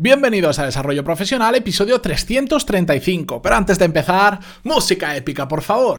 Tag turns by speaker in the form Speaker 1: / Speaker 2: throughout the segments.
Speaker 1: Bienvenidos a Desarrollo Profesional, episodio 335. Pero antes de empezar, música épica, por favor.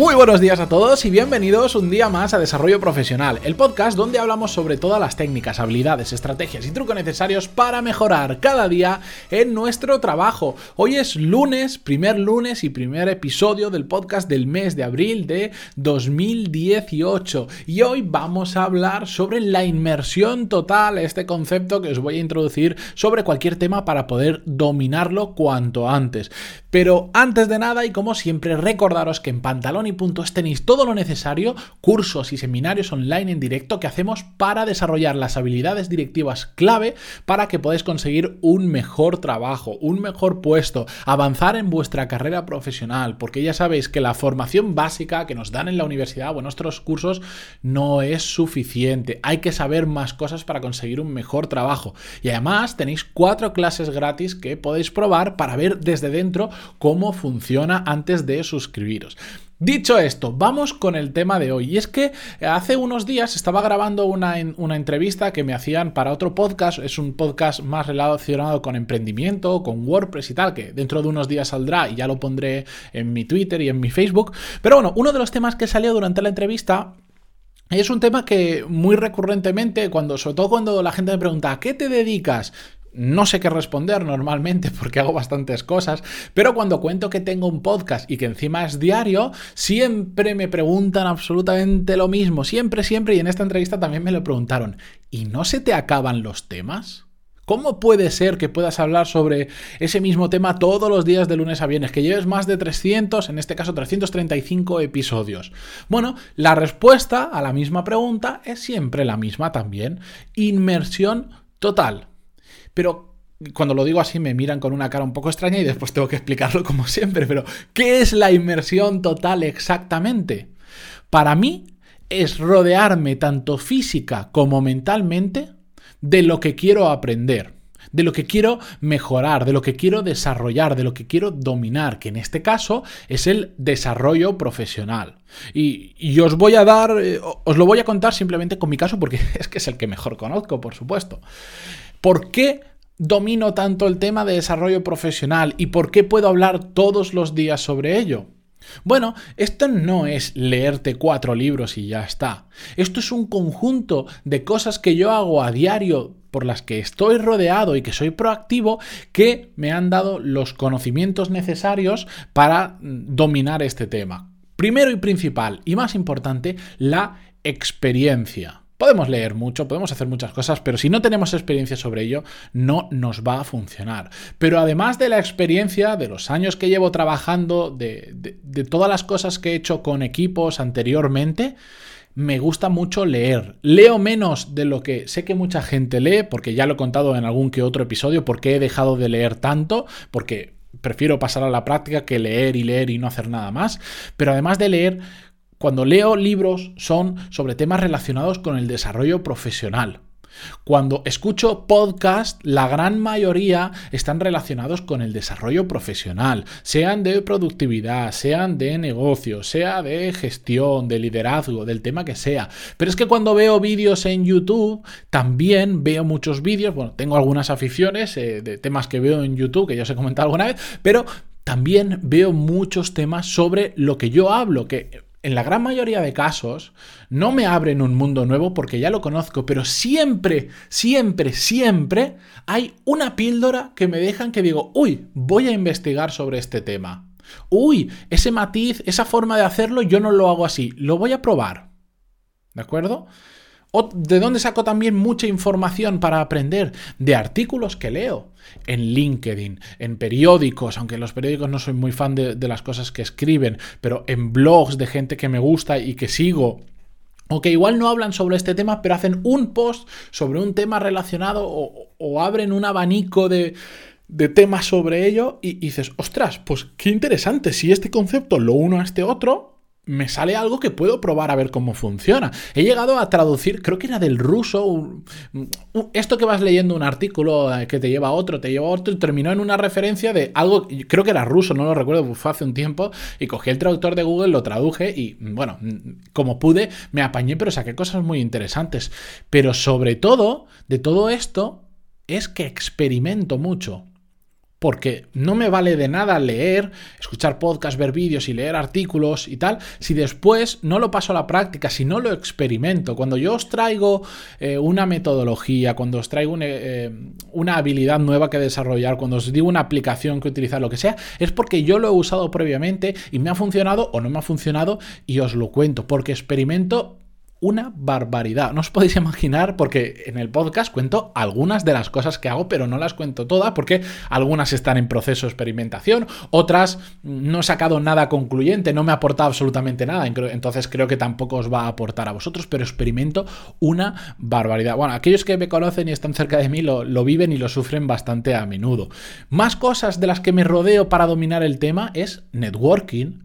Speaker 1: Muy buenos días a todos y bienvenidos un día más a Desarrollo Profesional, el podcast donde hablamos sobre todas las técnicas, habilidades, estrategias y trucos necesarios para mejorar cada día en nuestro trabajo. Hoy es lunes, primer lunes y primer episodio del podcast del mes de abril de 2018 y hoy vamos a hablar sobre la inmersión total, este concepto que os voy a introducir sobre cualquier tema para poder dominarlo cuanto antes. Pero antes de nada y como siempre recordaros que en pantalón tenéis todo lo necesario, cursos y seminarios online en directo que hacemos para desarrollar las habilidades directivas clave para que podáis conseguir un mejor trabajo, un mejor puesto, avanzar en vuestra carrera profesional, porque ya sabéis que la formación básica que nos dan en la universidad o en nuestros cursos no es suficiente. Hay que saber más cosas para conseguir un mejor trabajo. Y además tenéis cuatro clases gratis que podéis probar para ver desde dentro cómo funciona antes de suscribiros. Dicho esto, vamos con el tema de hoy. Y es que hace unos días estaba grabando una, una, entrevista que me hacían para otro podcast. Es un podcast más relacionado con emprendimiento, con WordPress y tal, que dentro de unos días saldrá y ya lo pondré en mi Twitter y en mi Facebook. Pero bueno, uno de los temas que salió durante la entrevista es un tema que muy recurrentemente, cuando, sobre todo cuando la gente me pregunta, ¿a qué te dedicas? No sé qué responder normalmente porque hago bastantes cosas, pero cuando cuento que tengo un podcast y que encima es diario, siempre me preguntan absolutamente lo mismo, siempre, siempre, y en esta entrevista también me lo preguntaron, ¿y no se te acaban los temas? ¿Cómo puede ser que puedas hablar sobre ese mismo tema todos los días de lunes a viernes, que lleves más de 300, en este caso 335 episodios? Bueno, la respuesta a la misma pregunta es siempre la misma también, inmersión total. Pero cuando lo digo así me miran con una cara un poco extraña y después tengo que explicarlo como siempre. Pero, ¿qué es la inmersión total exactamente? Para mí es rodearme tanto física como mentalmente de lo que quiero aprender, de lo que quiero mejorar, de lo que quiero desarrollar, de lo que quiero dominar, que en este caso es el desarrollo profesional. Y, os voy a dar, eh, os lo voy a contar simplemente con mi caso porque es que es el que mejor conozco, por supuesto. ¿Por qué domino tanto el tema de desarrollo profesional y por qué puedo hablar todos los días sobre ello? Bueno, esto no es leerte cuatro libros y ya está. Esto es un conjunto de cosas que yo hago a diario por las que estoy rodeado y que soy proactivo que me han dado los conocimientos necesarios para mm, dominar este tema. Primero y principal y más importante, la experiencia. Podemos leer mucho, podemos hacer muchas cosas, pero si no tenemos experiencia sobre ello, no nos va a funcionar. Pero además de la experiencia, de los años que llevo trabajando, de, todas las cosas que he hecho con equipos anteriormente, me gusta mucho leer. Leo menos de lo que sé que mucha gente lee, porque ya lo he contado en algún que otro episodio, porque he dejado de leer tanto, porque prefiero pasar a la práctica que leer y leer y no hacer nada más. Pero además de leer, cuando leo libros son sobre temas relacionados con el desarrollo profesional. Cuando escucho podcast, la gran mayoría están relacionados con el desarrollo profesional, sean de productividad, sean de negocio, sea de gestión, de liderazgo, del tema que sea. Pero es que cuando veo vídeos en YouTube, también veo muchos vídeos, bueno, tengo algunas aficiones eh, de temas que veo en YouTube, que ya os he comentado alguna vez, pero también veo muchos temas sobre lo que yo hablo, que en la gran mayoría de casos no me abren un mundo nuevo porque ya lo conozco, pero siempre, siempre, siempre hay una píldora que me dejan que digo, uy, voy a investigar sobre este tema. Uy, ese matiz, esa forma de hacerlo, yo no lo hago así, lo voy a probar. ¿De acuerdo? ¿De dónde saco también mucha información para aprender? De artículos que leo en LinkedIn, en periódicos, aunque en los periódicos no soy muy fan de, las cosas que escriben, pero en blogs de gente que me gusta y que sigo o que igual no hablan sobre este tema, pero hacen un post sobre un tema relacionado o, abren un abanico de, de, temas sobre ello y, y, dices, ostras, pues qué interesante, si este concepto lo uno a este otro, me sale algo que puedo probar a ver cómo funciona. He llegado a traducir, creo que era del ruso, esto que vas leyendo un artículo eh, que te lleva a otro, te lleva a otro, terminó en una referencia de algo, creo que era ruso, no lo recuerdo, fue hace un tiempo, y cogí el traductor de Google, lo traduje y, bueno, como pude, me apañé, pero saqué cosas muy interesantes. Pero sobre todo, de todo esto, es que experimento mucho porque no me vale de nada leer, escuchar podcasts, ver vídeos y leer artículos y tal, si después no lo paso a la práctica, si no lo experimento. Cuando yo os traigo eh, una metodología, cuando os traigo eh, una habilidad nueva que desarrollar, cuando os digo una aplicación que utilizar, lo que sea, es porque yo lo he usado previamente y me ha funcionado o no me ha funcionado y os lo cuento, porque experimento una barbaridad. No os podéis imaginar porque en el podcast cuento algunas de las cosas que hago, pero no las cuento todas porque algunas están en proceso de experimentación, otras no he sacado nada concluyente, no me ha aportado absolutamente nada, entonces creo que tampoco os va a aportar a vosotros, pero experimento una barbaridad. Bueno, aquellos que me conocen y están cerca de mí lo, lo viven y lo sufren bastante a menudo. Más cosas de las que me rodeo para dominar el tema es networking.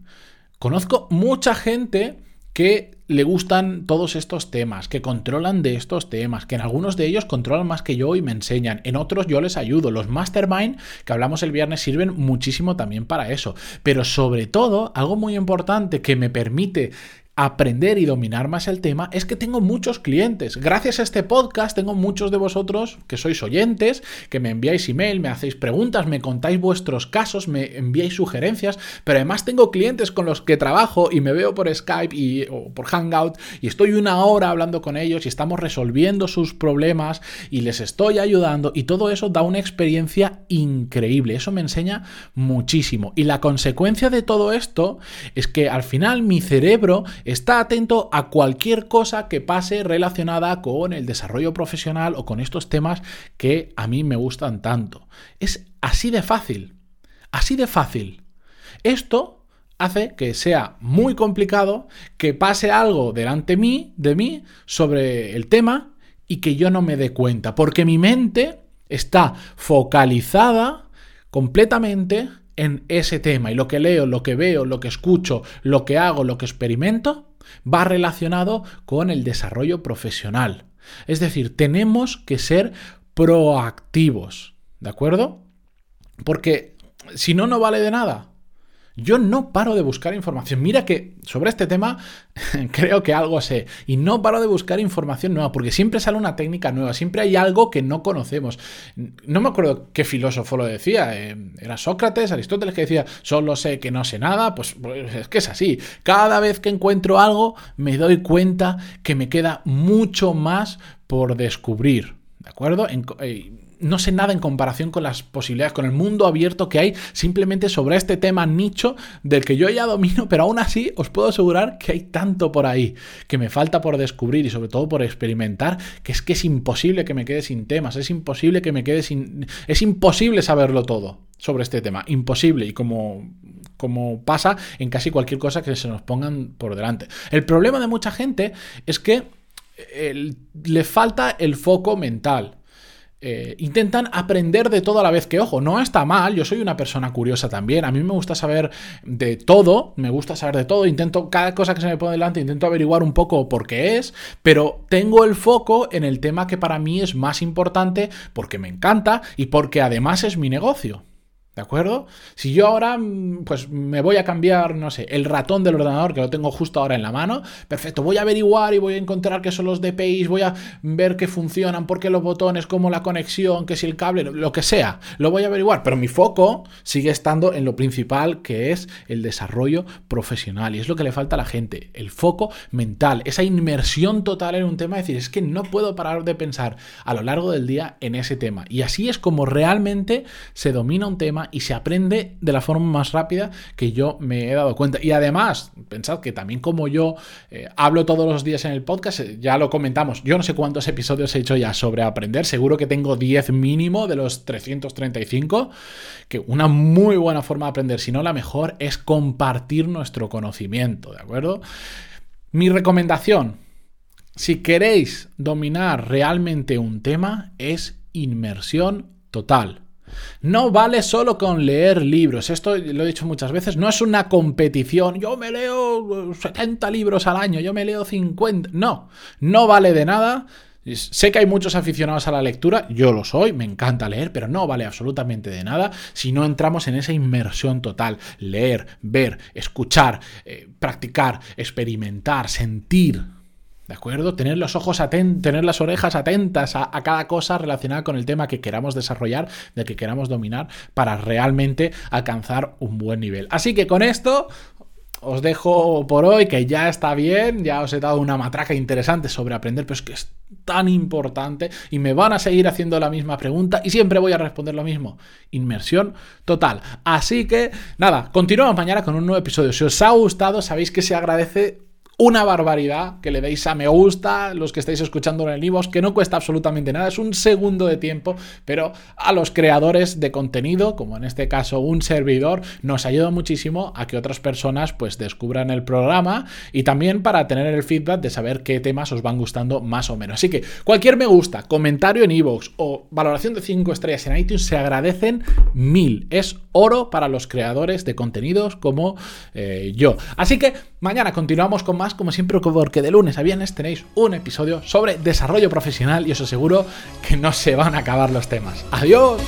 Speaker 1: Conozco mucha gente que le gustan todos estos temas, que controlan de estos temas, que en algunos de ellos controlan más que yo y me enseñan, en otros yo les ayudo. Los mastermind que hablamos el viernes sirven muchísimo también para eso, pero sobre todo algo muy importante que me permite aprender y dominar más el tema es que tengo muchos clientes. Gracias a este podcast tengo muchos de vosotros que sois oyentes, que me enviáis email, me hacéis preguntas, me contáis vuestros casos, me enviáis sugerencias, pero además tengo clientes con los que trabajo y me veo por Skype y, o por Hangout y estoy una hora hablando con ellos y estamos resolviendo sus problemas y les estoy ayudando y todo eso da una experiencia increíble. Eso me enseña muchísimo. Y la consecuencia de todo esto es que al final mi cerebro Está atento a cualquier cosa que pase relacionada con el desarrollo profesional o con estos temas que a mí me gustan tanto. Es así de fácil. Así de fácil. Esto hace que sea muy complicado que pase algo delante mí, de mí sobre el tema y que yo no me dé cuenta, porque mi mente está focalizada completamente en ese tema y lo que leo, lo que veo, lo que escucho, lo que hago, lo que experimento, va relacionado con el desarrollo profesional. Es decir, tenemos que ser proactivos, ¿de acuerdo? Porque si no, no vale de nada. Yo no paro de buscar información. Mira que sobre este tema creo que algo sé. Y no paro de buscar información nueva, porque siempre sale una técnica nueva, siempre hay algo que no conocemos. No me acuerdo qué filósofo lo decía. Eh, era Sócrates, Aristóteles, que decía, solo sé que no sé nada. Pues, pues es que es así. Cada vez que encuentro algo, me doy cuenta que me queda mucho más por descubrir. ¿De acuerdo? Eh, no sé nada en comparación con las posibilidades, con el mundo abierto que hay simplemente sobre este tema nicho del que yo ya domino, pero aún así os puedo asegurar que hay tanto por ahí que me falta por descubrir y sobre todo por experimentar, que es que es imposible que me quede sin temas, es imposible que me quede sin... es imposible saberlo todo sobre este tema, imposible y como como pasa en casi cualquier cosa que se nos pongan por delante. El problema de mucha gente es que eh, le falta el foco mental. Eh, intentan aprender de todo a la vez que, ojo, no está mal, yo soy una persona curiosa también, a mí me gusta saber de todo, me gusta saber de todo, intento, cada cosa que se me pone delante, intento averiguar un poco por qué es, pero tengo el foco en el tema que para mí es más importante porque me encanta y porque además es mi negocio. ¿De acuerdo? Si yo ahora mm, pues me voy a cambiar, no sé, el ratón del ordenador que lo tengo justo ahora en la mano, perfecto, voy a averiguar y voy a encontrar qué son los DPIs, voy a ver qué funcionan, por qué los botones, cómo la conexión, qué si el cable, lo que sea, lo voy a averiguar, pero mi foco sigue estando en lo principal que es el desarrollo profesional y es lo que le falta a la gente, el foco mental, esa inmersión total en un tema, es decir, es que no puedo parar de pensar a lo largo del día en ese tema y así es como realmente se domina un tema y se aprende de la forma más rápida que yo me he dado cuenta. Y además, pensad que también como yo eh, hablo todos los días en el podcast, eh, ya lo comentamos, yo no sé cuántos episodios he hecho ya sobre aprender, seguro que tengo 10 mínimo de los 335, que una muy buena forma de aprender, si no la mejor, es compartir nuestro conocimiento, ¿de acuerdo? Mi recomendación, si queréis dominar realmente un tema, es inmersión total. No vale solo con leer libros. Esto lo he dicho muchas veces. No es una competición. Yo me leo 70 libros al año. Yo me leo 50. No, no vale de nada Sé que hay muchos aficionados a la lectura, yo lo soy, me encanta leer, pero no vale absolutamente de nada si no entramos en esa inmersión total. Leer, ver, escuchar, eh, practicar, experimentar, sentir. ¿De acuerdo? Tener los ojos atentos, tener las orejas atentas a, cada cosa relacionada con el tema que queramos desarrollar, de que queramos dominar, para realmente alcanzar un buen nivel. Así que con esto os dejo por hoy, que ya está bien, ya os he dado una matraca interesante sobre aprender, pero es que es tan importante y me van a seguir haciendo la misma pregunta y siempre voy a responder lo mismo. Inmersión total. Así que nada, continuamos mañana con un nuevo episodio. Si os ha gustado, sabéis que se agradece una barbaridad que le deis a me gusta, los que estáis escuchando en el Nivos, que no cuesta absolutamente nada, es un segundo de tiempo, pero a los creadores de contenido, como en este caso un servidor, nos ayuda muchísimo a que otras personas pues descubran el programa y también para tener el feedback de saber qué temas os van gustando más o menos. Así que cualquier me gusta, comentario en iVoox o valoración de 5 estrellas en iTunes se agradecen mil. Es oro para los creadores de contenidos como eh, yo. Así que mañana continuamos con como siempre, porque de lunes a viernes tenéis un episodio sobre desarrollo profesional y os aseguro que no se van a acabar los temas. ¡Adiós!